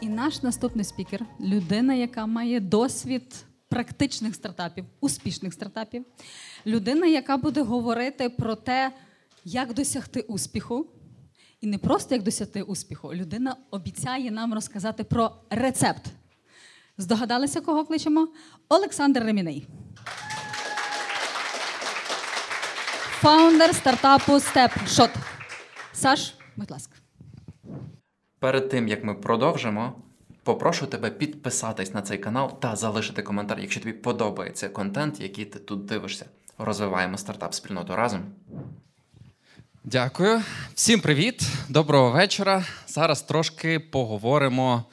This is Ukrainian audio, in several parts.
І наш наступний спікер людина, яка має досвід практичних стартапів, успішних стартапів, людина, яка буде говорити про те, як досягти успіху. І не просто як досягти успіху. Людина обіцяє нам розказати про рецепт. Здогадалися, кого кличемо? Олександр Ремінний. Фаундер стартапу StepShot. Саш, будь ласка. Перед тим як ми продовжимо, попрошу тебе підписатись на цей канал та залишити коментар, якщо тобі подобається контент, який ти тут дивишся. Розвиваємо стартап спільноту разом. Дякую. Всім привіт, доброго вечора. Зараз трошки поговоримо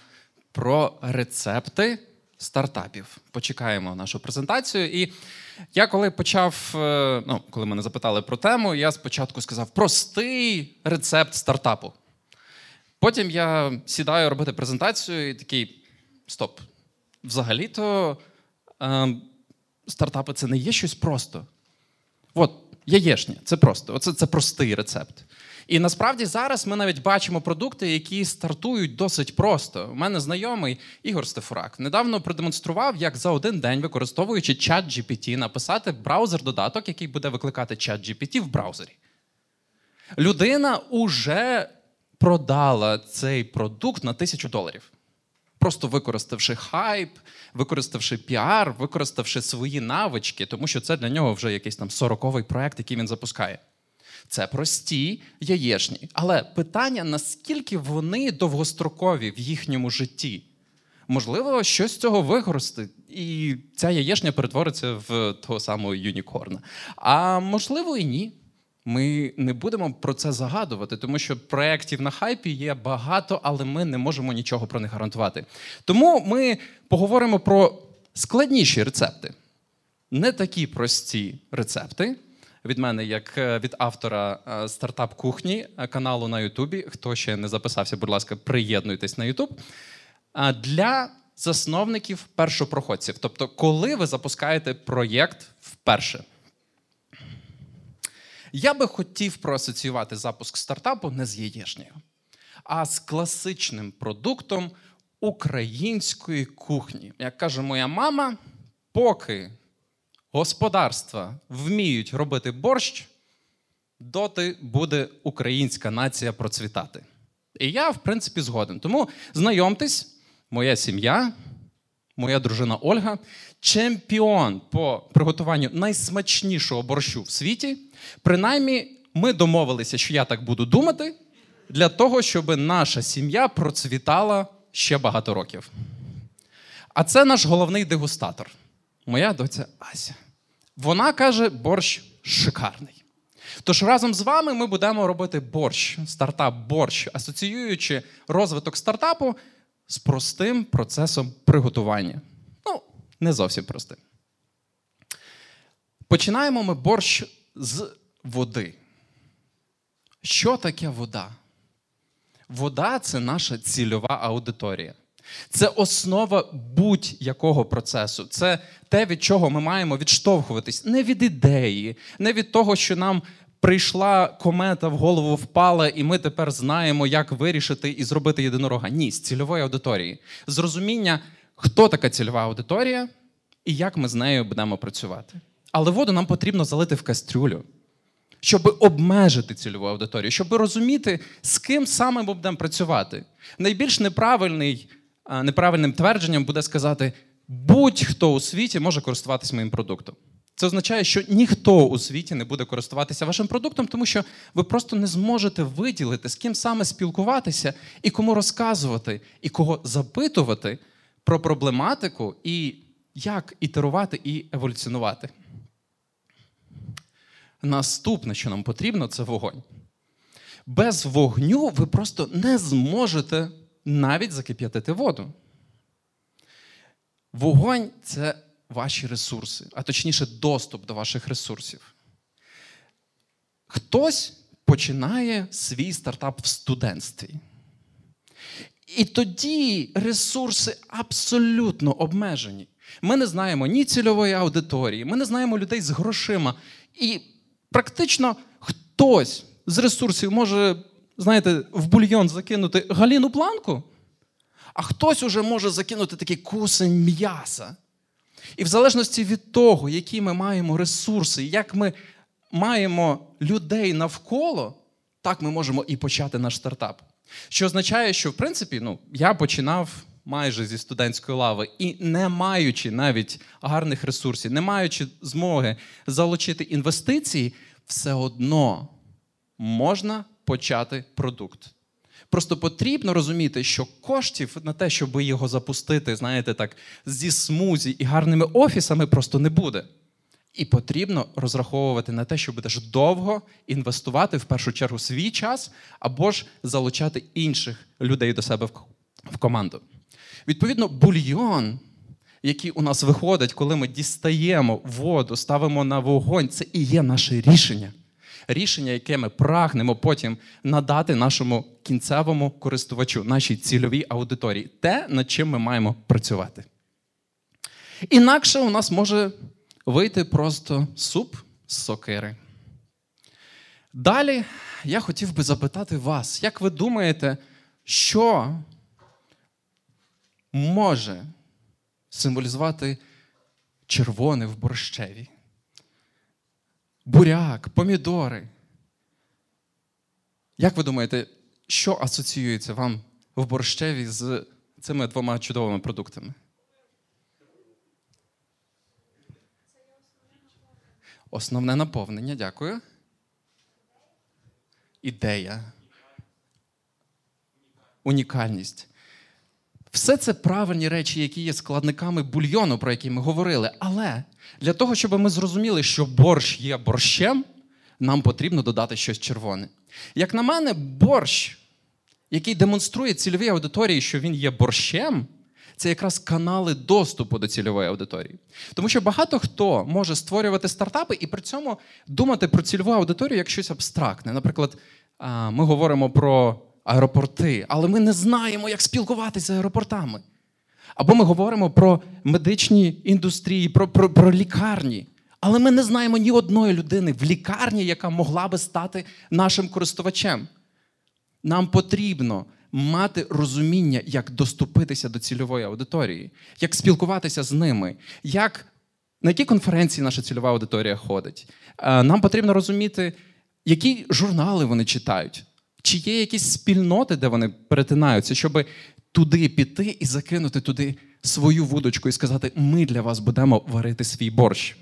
про рецепти стартапів. Почекаємо нашу презентацію. І я коли почав, е, ну, коли мене запитали про тему, я спочатку сказав простий рецепт стартапу. Потім я сідаю робити презентацію і такий: стоп. Взагалі-то е, стартапи це не є щось просто. От, яєшня, це просто. Оце це простий рецепт. І насправді зараз ми навіть бачимо продукти, які стартують досить просто. У мене знайомий Ігор Стефурак недавно продемонстрував, як за один день, використовуючи чат GPT, написати браузер-додаток, який буде викликати чат GPT в браузері. Людина уже продала цей продукт на тисячу доларів. Просто використавши хайп, використавши піар, використавши свої навички, тому що це для нього вже якийсь там сороковий проект, який він запускає. Це прості яєшні. Але питання, наскільки вони довгострокові в їхньому житті? Можливо, щось з цього виросте, і ця яєшня перетвориться в того самого юнікорна. А можливо, і ні. Ми не будемо про це загадувати, тому що проєктів на хайпі є багато, але ми не можемо нічого про них гарантувати. Тому ми поговоримо про складніші рецепти. Не такі прості рецепти. Від мене, як е, від автора е, стартап кухні каналу на Ютубі. Хто ще не записався, будь ласка, приєднуйтесь на Ютуб. Для засновників першопроходців. Тобто, коли ви запускаєте проєкт вперше. Я би хотів проасоціювати запуск стартапу не з яєшнею, а з класичним продуктом української кухні. Як каже моя мама, поки господарства вміють робити борщ, доти буде українська нація процвітати. І я, в принципі, згоден. Тому знайомтесь, моя сім'я, моя дружина Ольга, чемпіон по приготуванню найсмачнішого борщу в світі. Принаймні, ми домовилися, що я так буду думати, для того, щоб наша сім'я процвітала ще багато років. А це наш головний дегустатор, моя доця Ася. Вона каже, борщ шикарний. Тож разом з вами ми будемо робити борщ, стартап борщ, асоціюючи розвиток стартапу з простим процесом приготування. Ну, не зовсім простим. Починаємо ми борщ з води. Що таке вода? Вода це наша цільова аудиторія. Це основа будь-якого процесу. Це те, від чого ми маємо відштовхуватись. Не від ідеї, не від того, що нам прийшла комета в голову впала, і ми тепер знаємо, як вирішити і зробити єдинорога. Ні, з цільової аудиторії. З розуміння, хто така цільова аудиторія і як ми з нею будемо працювати. Але воду нам потрібно залити в кастрюлю. Щоб обмежити цільову аудиторію, щоб розуміти, з ким саме ми будемо працювати. Найбільш неправильний неправильним твердженням буде сказати: будь-хто у світі може користуватися моїм продуктом. Це означає, що ніхто у світі не буде користуватися вашим продуктом, тому що ви просто не зможете виділити, з ким саме спілкуватися, і кому розказувати, і кого запитувати про проблематику, і як ітерувати і еволюціонувати. Наступне, що нам потрібно, це вогонь. Без вогню ви просто не зможете навіть закип'ятити воду. Вогонь це ваші ресурси, а точніше, доступ до ваших ресурсів. Хтось починає свій стартап в студентстві. І тоді ресурси абсолютно обмежені. Ми не знаємо ні цільової аудиторії, ми не знаємо людей з грошима. І практично хтось з ресурсів може знаєте, в бульйон закинути галіну планку, а хтось уже може закинути такий кусень м'яса. І в залежності від того, які ми маємо ресурси, як ми маємо людей навколо, так ми можемо і почати наш стартап. Що означає, що в принципі ну, я починав майже зі студентської лави і не маючи навіть гарних ресурсів, не маючи змоги залучити інвестиції, все одно можна почати продукт. Просто потрібно розуміти, що коштів на те, щоб його запустити, знаєте, так, зі смузі і гарними офісами просто не буде. І потрібно розраховувати на те, що будеш довго інвестувати в першу чергу свій час або ж залучати інших людей до себе в команду. Відповідно, бульйон, який у нас виходить, коли ми дістаємо воду, ставимо на вогонь, це і є наше рішення. Рішення, яке ми прагнемо потім надати нашому кінцевому користувачу, нашій цільовій аудиторії, те, над чим ми маємо працювати. Інакше у нас може вийти просто суп з сокири. Далі я хотів би запитати вас, як ви думаєте, що може символізувати червоне в борщеві? Буряк, помідори. Як ви думаєте, що асоціюється вам в борщеві з цими двома чудовими продуктами? Основне наповнення, дякую. Ідея. Унікальність. Все це правильні речі, які є складниками бульйону, про які ми говорили. Але для того, щоб ми зрозуміли, що борщ є борщем, нам потрібно додати щось червоне. Як на мене, борщ, який демонструє цільовій аудиторії, що він є борщем, це якраз канали доступу до цільової аудиторії. Тому що багато хто може створювати стартапи і при цьому думати про цільову аудиторію як щось абстрактне. Наприклад, ми говоримо про аеропорти, але ми не знаємо, як спілкуватися з аеропортами. Або ми говоримо про медичні індустрії, про, про, про лікарні. Але ми не знаємо ні одної людини в лікарні, яка могла би стати нашим користувачем. Нам потрібно мати розуміння, як доступитися до цільової аудиторії, як спілкуватися з ними, як, на які конференції наша цільова аудиторія ходить. Е, нам потрібно розуміти, які журнали вони читають, чи є якісь спільноти, де вони перетинаються, щоб туди піти і закинути туди свою вудочку і сказати: ми для вас будемо варити свій борщ.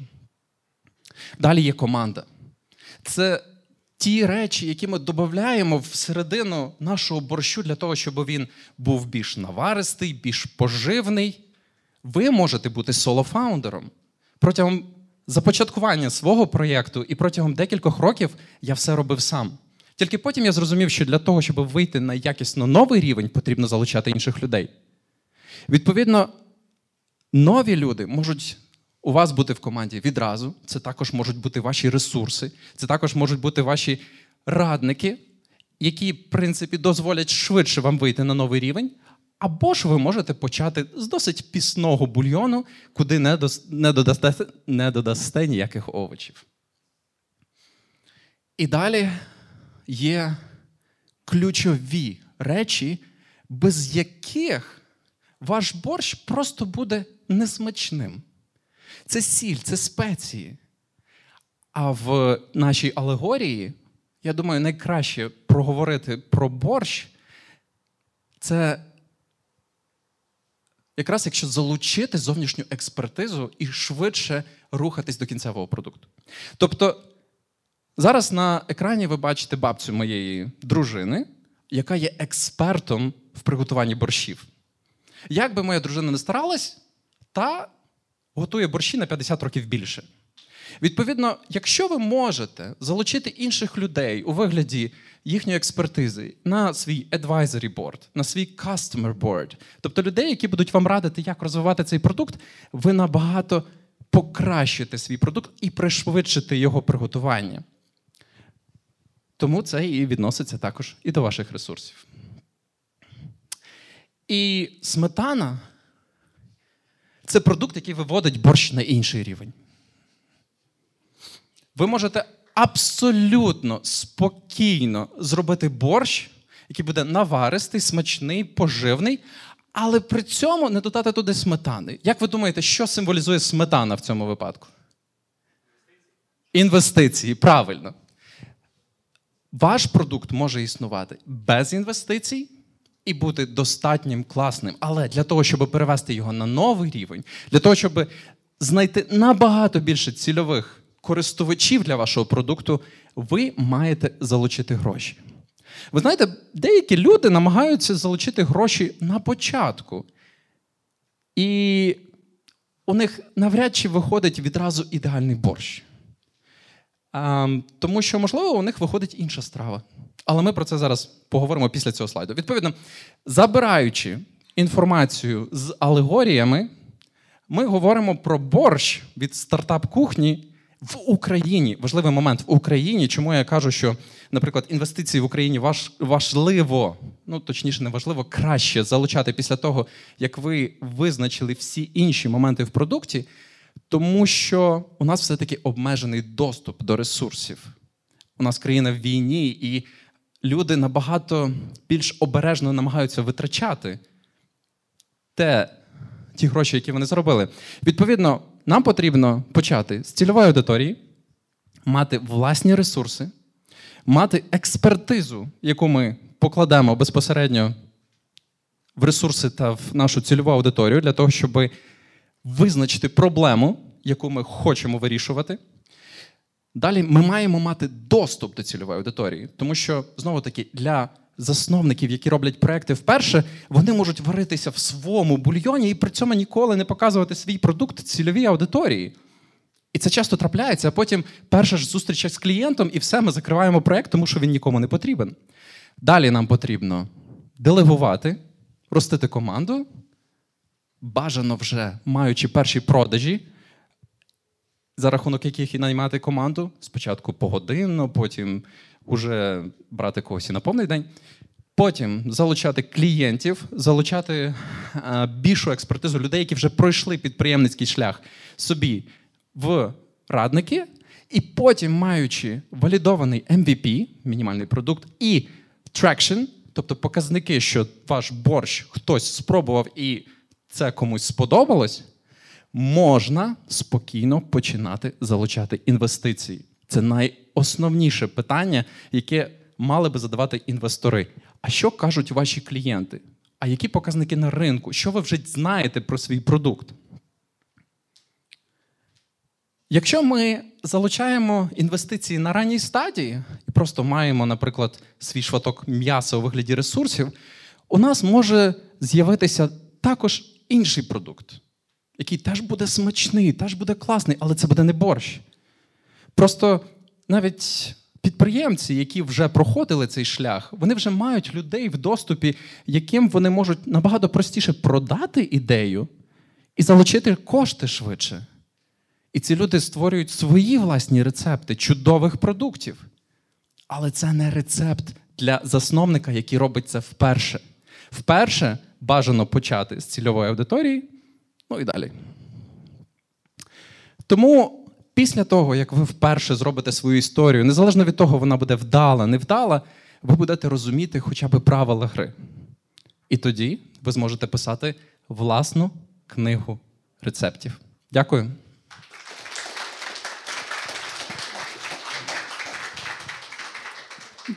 Далі є команда. Це ті речі, які ми додаємо всередину нашого борщу для того, щоб він був більш наваристий, більш поживний. Ви можете бути солофаундером. Протягом започаткування свого проєкту і протягом декількох років я все робив сам. Тільки потім я зрозумів, що для того, щоб вийти на якісно новий рівень, потрібно залучати інших людей. Відповідно, нові люди можуть у вас бути в команді відразу. Це також можуть бути ваші ресурси, це також можуть бути ваші радники, які, в принципі, дозволять швидше вам вийти на новий рівень. Або ж ви можете почати з досить пісного бульйону, куди не, дос... не, додасте... не додасте ніяких овочів. І далі є ключові речі, без яких ваш борщ просто буде несмачним. Це сіль, це спеції. А в нашій алегорії, я думаю, найкраще проговорити про борщ це якраз якщо залучити зовнішню експертизу і швидше рухатись до кінцевого продукту. Тобто, зараз на екрані ви бачите бабцю моєї дружини, яка є експертом в приготуванні борщів. Як би моя дружина не старалась, та готує борщі на 50 років більше. Відповідно, якщо ви можете залучити інших людей у вигляді їхньої експертизи на свій advisory board, на свій customer board, тобто людей, які будуть вам радити, як розвивати цей продукт, ви набагато покращите свій продукт і пришвидшите його приготування. Тому це і відноситься також і до ваших ресурсів. І сметана це продукт, який виводить борщ на інший рівень. Ви можете абсолютно спокійно зробити борщ, який буде наваристий, смачний, поживний, але при цьому не додати туди сметани. Як ви думаєте, що символізує сметана в цьому випадку? Інвестиції, правильно. Ваш продукт може існувати без інвестицій і бути достатнім класним. Але для того, щоб перевести його на новий рівень, для того, щоб знайти набагато більше цільових користувачів для вашого продукту, ви маєте залучити гроші. Ви знаєте, деякі люди намагаються залучити гроші на початку. І у них навряд чи виходить відразу ідеальний борщ. А, тому що, можливо, у них виходить інша страва. Але ми про це зараз поговоримо після цього слайду. Відповідно, забираючи інформацію з алегоріями, ми говоримо про борщ від стартап-кухні в Україні. Важливий момент в Україні. Чому я кажу, що, наприклад, інвестиції в Україні важ, важливо, ну точніше, не важливо, краще залучати після того, як ви визначили всі інші моменти в продукті, тому що у нас все-таки обмежений доступ до ресурсів. У нас країна в війні, і люди набагато більш обережно намагаються витрачати те, ті гроші, які вони заробили. Відповідно, нам потрібно почати з цільової аудиторії, мати власні ресурси, мати експертизу, яку ми покладемо безпосередньо в ресурси та в нашу цільову аудиторію, для того, щоб визначити проблему, яку ми хочемо вирішувати. Далі ми маємо мати доступ до цільової аудиторії, тому що знову таки для засновників, які роблять проекти вперше, вони можуть варитися в своєму бульйоні і при цьому ніколи не показувати свій продукт цільовій аудиторії. І це часто трапляється, а потім перша ж зустріч з клієнтом, і все, ми закриваємо проект, тому що він нікому не потрібен. Далі нам потрібно делегувати, ростити команду, бажано вже маючи перші продажі, за рахунок яких і наймати команду. Спочатку погодинно, потім уже брати когось і на повний день. Потім залучати клієнтів, залучати а, більшу експертизу людей, які вже пройшли підприємницький шлях собі в радники, і потім, маючи валідований MVP, мінімальний продукт, і traction, тобто показники, що ваш борщ хтось спробував і це комусь сподобалось, можна спокійно починати залучати інвестиції. Це найосновніше питання, яке мали би задавати інвестори. А що кажуть ваші клієнти? А які показники на ринку? Що ви вже знаєте про свій продукт? Якщо ми залучаємо інвестиції на ранній стадії і просто маємо, наприклад, свій шваток м'яса у вигляді ресурсів, у нас може з'явитися також інший продукт, який теж буде смачний, теж буде класний, але це буде не борщ. Просто навіть підприємці, які вже проходили цей шлях, вони вже мають людей в доступі, яким вони можуть набагато простіше продати ідею і залучити кошти швидше. І ці люди створюють свої власні рецепти чудових продуктів. Але це не рецепт для засновника, який робить це вперше. Вперше бажано почати з цільової аудиторії, ну і далі. Тому після того, як ви вперше зробите свою історію, незалежно від того, вона буде вдала, невдала, ви будете розуміти хоча б правила гри. І тоді ви зможете писати власну книгу рецептів. Дякую.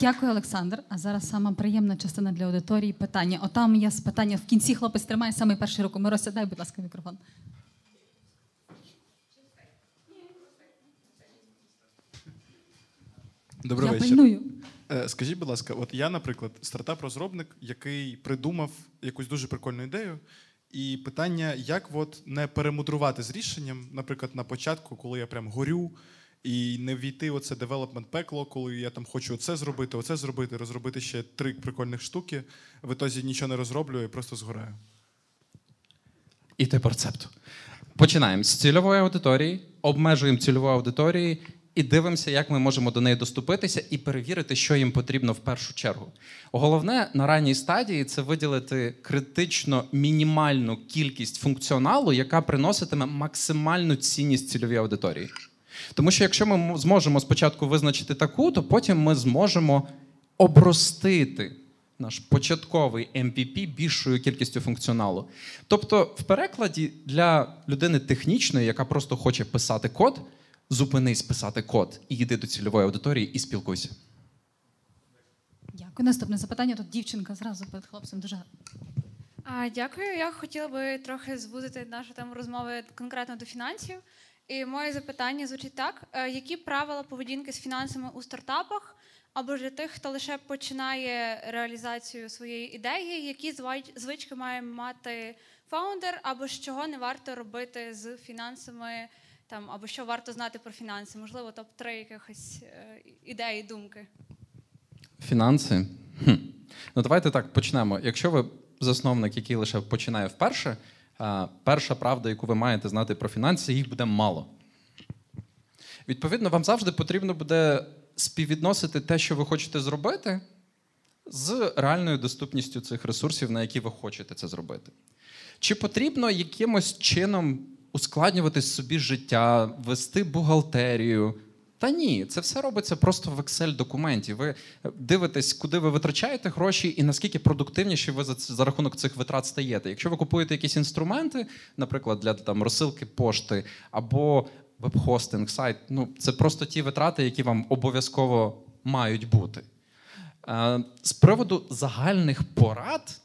Дякую, Олександр. А зараз сама приємна частина для аудиторії питання. Отам є з питання в кінці хлопець тримає саме перший руку. Мирося, дай, будь ласка, мікрофон. Добрий Я вечір. пильную. Е, Скажіть, будь ласка, от я, наприклад, стартап-розробник, який придумав якусь дуже прикольну ідею. І питання, як от не перемудрувати з рішенням, наприклад, на початку, коли я прям горю, і не війти оце development пекло, коли я там хочу оце зробити, оце зробити, розробити ще три прикольних штуки. В ітозі нічого не розроблю і просто згораю. І ти по рецепту. Починаємо з цільової аудиторії, обмежуємо цільову аудиторію і дивимося, як ми можемо до неї доступитися і перевірити, що їм потрібно в першу чергу. Головне на ранній стадії це виділити критично мінімальну кількість функціоналу, яка приноситиме максимальну цінність цільовій аудиторії. Тому що якщо ми зможемо спочатку визначити таку, то потім ми зможемо обростити наш початковий MVP більшою кількістю функціоналу. Тобто, в перекладі для людини технічної, яка просто хоче писати код, зупинись писати код і йди до цільової аудиторії і спілкуйся. Дякую. Наступне запитання. Тут дівчинка зразу перед хлопцем дуже А, дякую. Я хотіла би трохи звузити нашу тему розмови конкретно до фінансів. І моє запитання звучить так: Е, які правила поведінки з фінансами у стартапах або ж для тих, хто лише починає реалізацію своєї ідеї, які звички має мати фаундер, або з чого не варто робити з фінансами, там або що варто знати про фінанси? Можливо, топ 3 якихось е, ідеї, думки. Фінанси. Хм. Ну, давайте так почнемо. Якщо ви засновник, який лише починає вперше, перша правда, яку ви маєте знати про фінанси, їх буде мало. Відповідно, вам завжди потрібно буде співвідносити те, що ви хочете зробити, з реальною доступністю цих ресурсів, на які ви хочете це зробити. Чи потрібно якимось чином ускладнювати собі життя, вести бухгалтерію? Та ні, це все робиться просто в Excel-документі. Ви дивитесь, куди ви витрачаєте гроші і наскільки продуктивніші ви за, за рахунок цих витрат стаєте. Якщо ви купуєте якісь інструменти, наприклад, для там, розсилки пошти або веб-хостинг, сайт, ну це просто ті витрати, які вам обов'язково мають бути. Е, З приводу загальних порад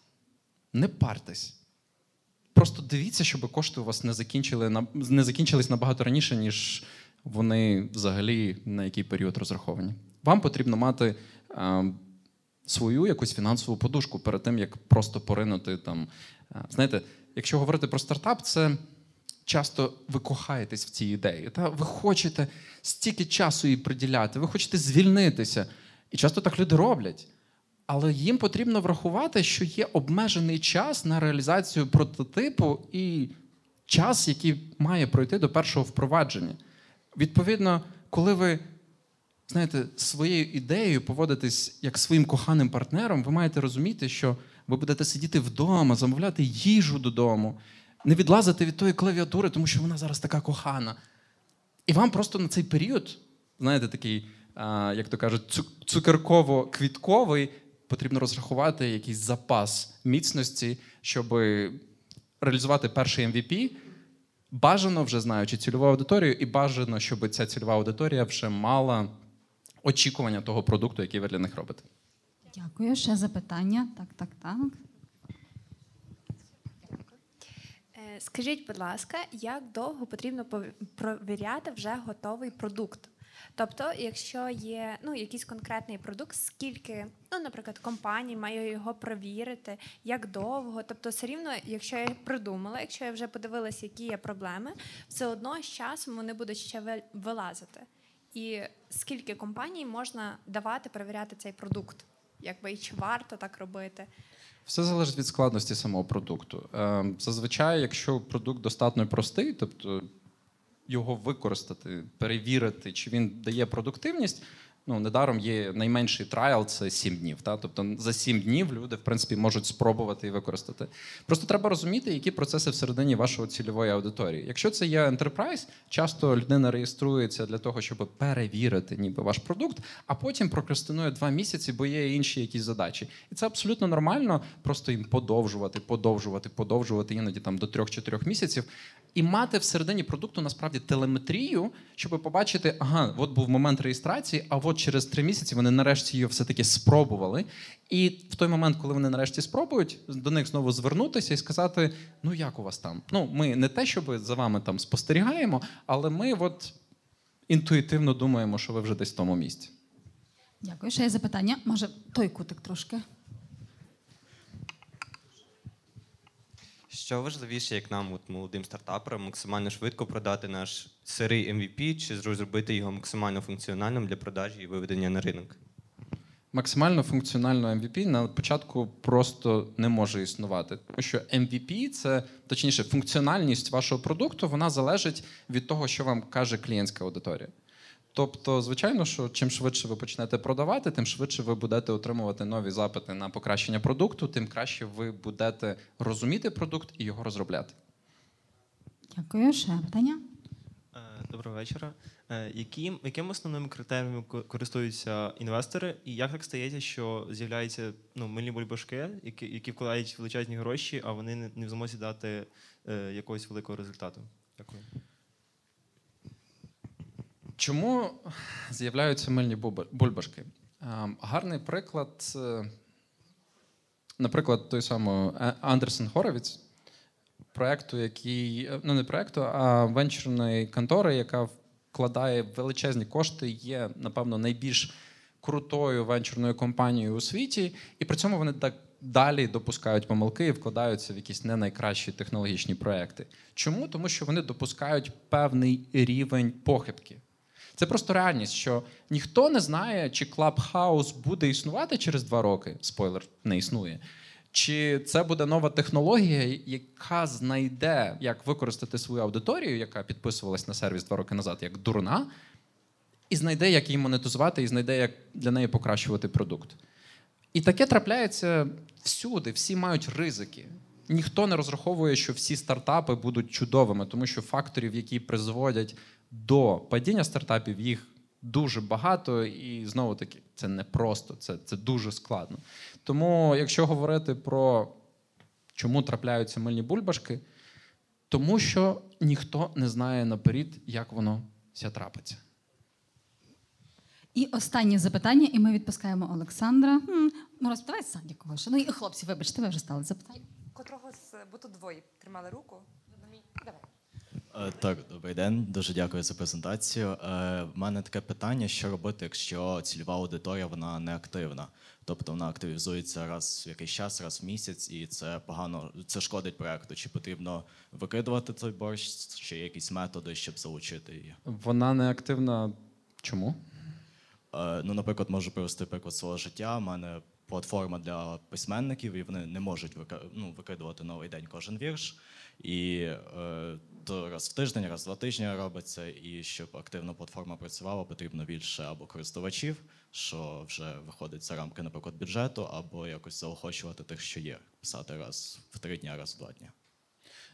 не партесь. Просто дивіться, щоб кошти у вас не закінчили не закінчились набагато раніше, ніж вони взагалі на який період розраховані. Вам потрібно мати е, свою якусь фінансову подушку перед тим, як просто поринути там. Е, знаєте, якщо говорити про стартап, це часто ви кохаєтесь в цій ідеї. Та ви хочете стільки часу їй приділяти, ви хочете звільнитися. І часто так люди роблять. Але їм потрібно врахувати, що є обмежений час на реалізацію прототипу і час, який має пройти до першого впровадження. Відповідно, коли ви знаєте, своєю ідеєю поводитесь як своїм коханим партнером, ви маєте розуміти, що ви будете сидіти вдома, замовляти їжу додому, не відлазити від тої клавіатури, тому що вона зараз така кохана. І вам просто на цей період, знаєте, такий, як то кажуть, цукерково-квітковий, потрібно розрахувати якийсь запас міцності, щоб реалізувати перший MVP. Бажано вже знаючи цільову аудиторію, і бажано, щоб ця цільова аудиторія вже мала очікування того продукту, який ви для них робите. дякую. Ще запитання. Так, так, так. Е, Скажіть, будь ласка, як довго потрібно провіряти вже готовий продукт? Тобто, якщо є ну, якийсь конкретний продукт, скільки, ну, наприклад, компаній має його провірити, як довго? Тобто, все рівно, якщо я придумала, якщо я вже подивилася, які є проблеми, все одно з часом вони будуть ще ви- вилазити. І скільки компаній можна давати перевіряти цей продукт? Якби і чи варто так робити? Все залежить від складності самого продукту. Е, Зазвичай, якщо продукт достатньо простий, тобто його використати, перевірити, чи він дає продуктивність. Ну, недаром є найменший трайл це 7 днів. Та? Тобто за 7 днів люди, в принципі, можуть спробувати і використати. Просто треба розуміти, які процеси всередині вашої цільової аудиторії. Якщо це є enterprise, часто людина реєструється для того, щоб перевірити ніби ваш продукт, а потім прокрастинує два місяці, бо є інші якісь задачі. І це абсолютно нормально, просто їм подовжувати, подовжувати, подовжувати іноді там до 3-4 місяців. І мати всередині продукту насправді телеметрію, щоб побачити, ага, от був момент реєстрації, а от через три місяці вони нарешті її все-таки спробували. І в той момент, коли вони нарешті спробують, до них знову звернутися і сказати: ну як у вас там? Ну, ми не те, щоб за вами там спостерігаємо, але ми от інтуїтивно думаємо, що ви вже десь в тому місці. Дякую. Ще є запитання. Може, той кутик трошки. Що важливіше, як нам, от, молодим стартаперам, максимально швидко продати наш сирий MVP чи зробити його максимально функціональним для продажі і виведення на ринок? Максимально функціонально MVP на початку просто не може існувати. Тому що MVP це точніше функціональність вашого продукту, вона залежить від того, що вам каже клієнтська аудиторія. Тобто, звичайно, що чим швидше ви почнете продавати, тим швидше ви будете отримувати нові запити на покращення продукту, тим краще ви будете розуміти продукт і його розробляти. Дякую. Ще питання. Е, Доброго вечора. Е, Яким, якими основними критеріями користуються інвестори, і як так стається, що з'являються ну, мильні бульбашки, які, які вкладають величезні гроші, а вони не, не в змозі дати е, якогось великого результату? Дякую. Чому з'являються мильні бульбашки? Ем, Гарний приклад, е, наприклад, той самий Е- Андерсен Хоровіц, проекту, який, е, ну не проекту, а венчурної контори, яка вкладає величезні кошти, є, напевно, найбільш крутою венчурною компанією у світі, і при цьому вони так далі допускають помилки і вкладаються в якісь не найкращі технологічні проекти. Чому? Тому що вони допускають певний рівень похибки. Це просто реальність, що ніхто не знає, чи Clubhouse буде існувати через два роки. Спойлер, не існує. Чи це буде нова технологія, яка знайде, як використати свою аудиторію, яка підписувалась на сервіс два роки назад, як дурна, і знайде, як її монетизувати, і знайде, як для неї покращувати продукт. І таке трапляється всюди, всі мають ризики. Ніхто не розраховує, що всі стартапи будуть чудовими, тому що факторів, які призводять до падіння стартапів, їх дуже багато, і знову таки, це не просто, це, це дуже складно. Тому, якщо говорити про чому трапляються мильні бульбашки, тому що ніхто не знає наперед, як воно ся трапиться. І останнє запитання, і ми відпускаємо Олександра. М, Мороз, давай когось. Ну і хлопці, вибачте, ви вже стали запитання. Котрого з бо тут двоє тримали руку. Е, Так, добрий день. Дуже дякую за презентацію. Е, В мене таке питання: що робити, якщо цільова аудиторія вона не активна? Тобто вона активізується раз в якийсь час, раз в місяць, і це погано, це шкодить проекту. Чи потрібно викидувати цей борщ, чи є якісь методи, щоб залучити її? Вона не активна. Чому? Е, Ну, наприклад, можу привести приклад свого життя. У мене платформа для письменників, і вони не можуть ну, викидувати новий день кожен вірш. І е, то раз в тиждень, раз в два тижні робиться. І щоб активно платформа працювала, потрібно більше або користувачів, що вже виходить за рамки, наприклад, бюджету, або якось заохочувати тих, що є, писати раз в три дні, раз в два дні.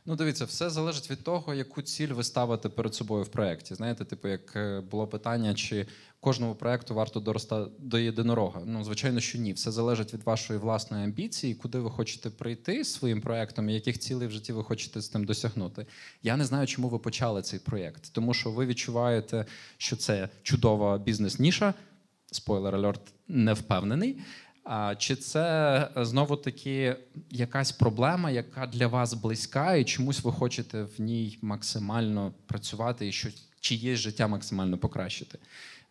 Ну, дивіться, все залежить від того, яку ціль ви ставите перед собою в проєкті. Знаєте, типу, як е, було питання, чи кожному проєкту варто дорости до єдинорога. Ну, звичайно, що ні. Все залежить від вашої власної амбіції, куди ви хочете прийти з своїм проєктом, і яких цілей в житті ви хочете з тим досягнути. Я не знаю, чому ви почали цей проєкт, тому що ви відчуваєте, що це чудова бізнес-ніша. Спойлер альорт, не впевнений. Чи це е, знову таки якась проблема, яка для вас близька, і чомусь ви хочете в ній максимально працювати, і що чиєсь життя максимально покращити?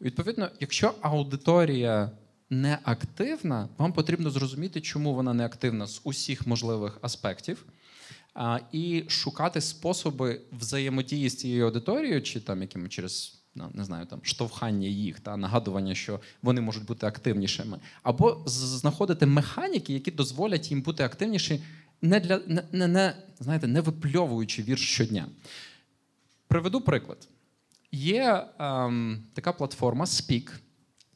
Відповідно, якщо аудиторія не активна, вам потрібно зрозуміти, чому вона не активна з усіх можливих аспектів. І шукати способи взаємодії з цією аудиторією, чи там якими через не знаю, там штовхання їх та нагадування, що вони можуть бути активнішими, або знаходити механіки, які дозволять їм бути активніші, не для не, не, не знаєте, не випльовуючи вірш щодня. Приведу приклад. Є ем, така платформа Speak.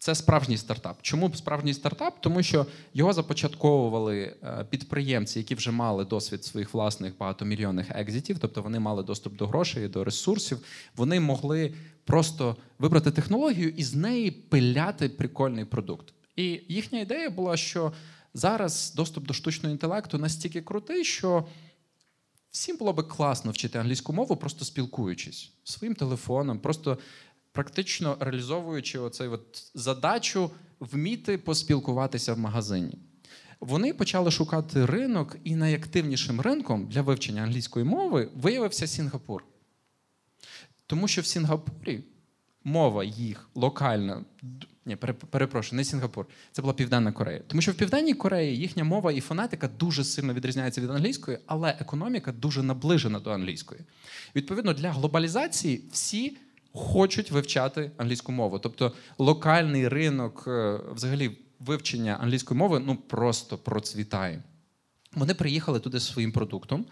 Це справжній стартап. Чому справжній стартап? Тому що його започатковували е, підприємці, які вже мали досвід своїх власних багатомільйонних екзитів, тобто вони мали доступ до грошей, до ресурсів. Вони могли просто вибрати технологію і з неї пиляти прикольний продукт. І їхня ідея була, що зараз доступ до штучного інтелекту настільки крутий, що всім було би класно вчити англійську мову, просто спілкуючись своїм телефоном, просто практично реалізовуючи оцей от задачу вміти поспілкуватися в магазині. Вони почали шукати ринок, і найактивнішим ринком для вивчення англійської мови виявився Сінгапур. Тому що в Сінгапурі мова їх локальна. Ні, перепрошую, не Сінгапур. Це була Південна Корея. Тому що в Південній Кореї їхня мова і фонетика дуже сильно відрізняється від англійської, але економіка дуже наближена до англійської. Відповідно, для глобалізації всі хочуть вивчати англійську мову. Тобто локальний ринок е, взагалі вивчення англійської мови ну просто процвітає. Вони приїхали туди зі своїм продуктом,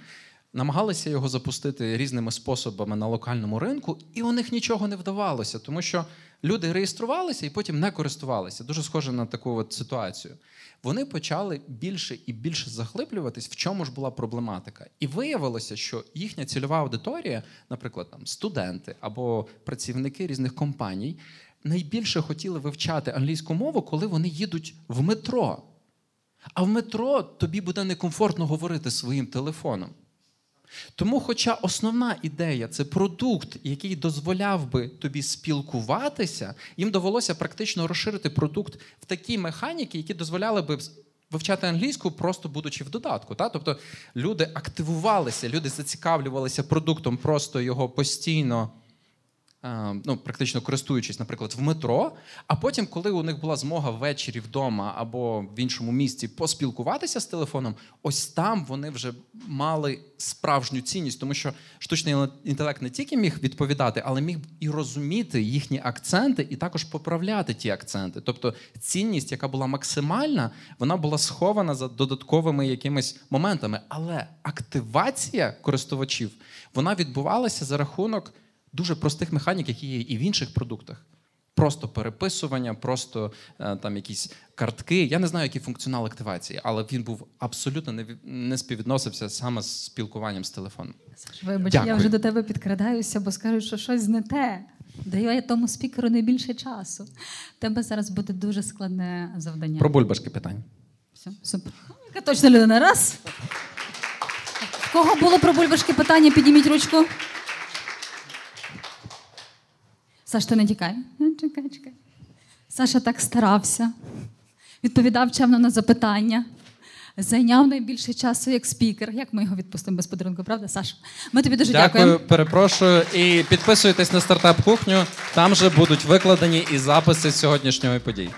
намагалися його запустити різними способами на локальному ринку, і у них нічого не вдавалося, тому що Люди реєструвалися і потім не користувалися. Дуже схоже на таку от ситуацію. Вони почали більше і більше заглиблюватись, в чому ж була проблематика. І виявилося, що їхня цільова аудиторія, наприклад, там студенти або працівники різних компаній, найбільше хотіли вивчати англійську мову, коли вони їдуть в метро. А в метро тобі буде некомфортно говорити своїм телефоном. Тому, хоча основна ідея це продукт, який дозволяв би тобі спілкуватися, їм довелося практично розширити продукт в такі механіки, які дозволяли би вивчати англійську, просто будучи в додатку. Та? Тобто люди активувалися, люди зацікавлювалися продуктом, просто його постійно. Е, Ну, практично користуючись, наприклад, в метро. А потім, коли у них була змога ввечері вдома або в іншому місці поспілкуватися з телефоном, ось там вони вже мали справжню цінність, тому що штучний інтелект не тільки міг відповідати, але міг і розуміти їхні акценти, і також поправляти ті акценти. Тобто цінність, яка була максимальна, вона була схована за додатковими якимись моментами. Але активація користувачів вона відбувалася за рахунок дуже простих механік, які є і в інших продуктах. Просто переписування, просто е, там якісь картки. Я не знаю, який функціонал активації, але він був абсолютно не, не співвідносився саме з спілкуванням з телефоном. Вибач, Дякую. я вже до тебе підкрадаюся, бо скажуть, що щось не те. Даю я тому спікеру не більше часу. Тебе зараз буде дуже складне завдання. Про бульбашки питання. Все, супер. Яка точно людина. Раз. В кого було про бульбашки питання? Підніміть ручку. Саш, ти не тікай. Е, Чекай, чекай. Саша так старався, відповідав чемно на запитання, зайняв найбільше часу як спікер. Як ми його відпустимо без подарунку, правда, Саша? Ми тобі дуже Дякую, дякуємо. перепрошую. І підписуйтесь на стартап кухню. Там же будуть викладені і записи з сьогоднішньої події.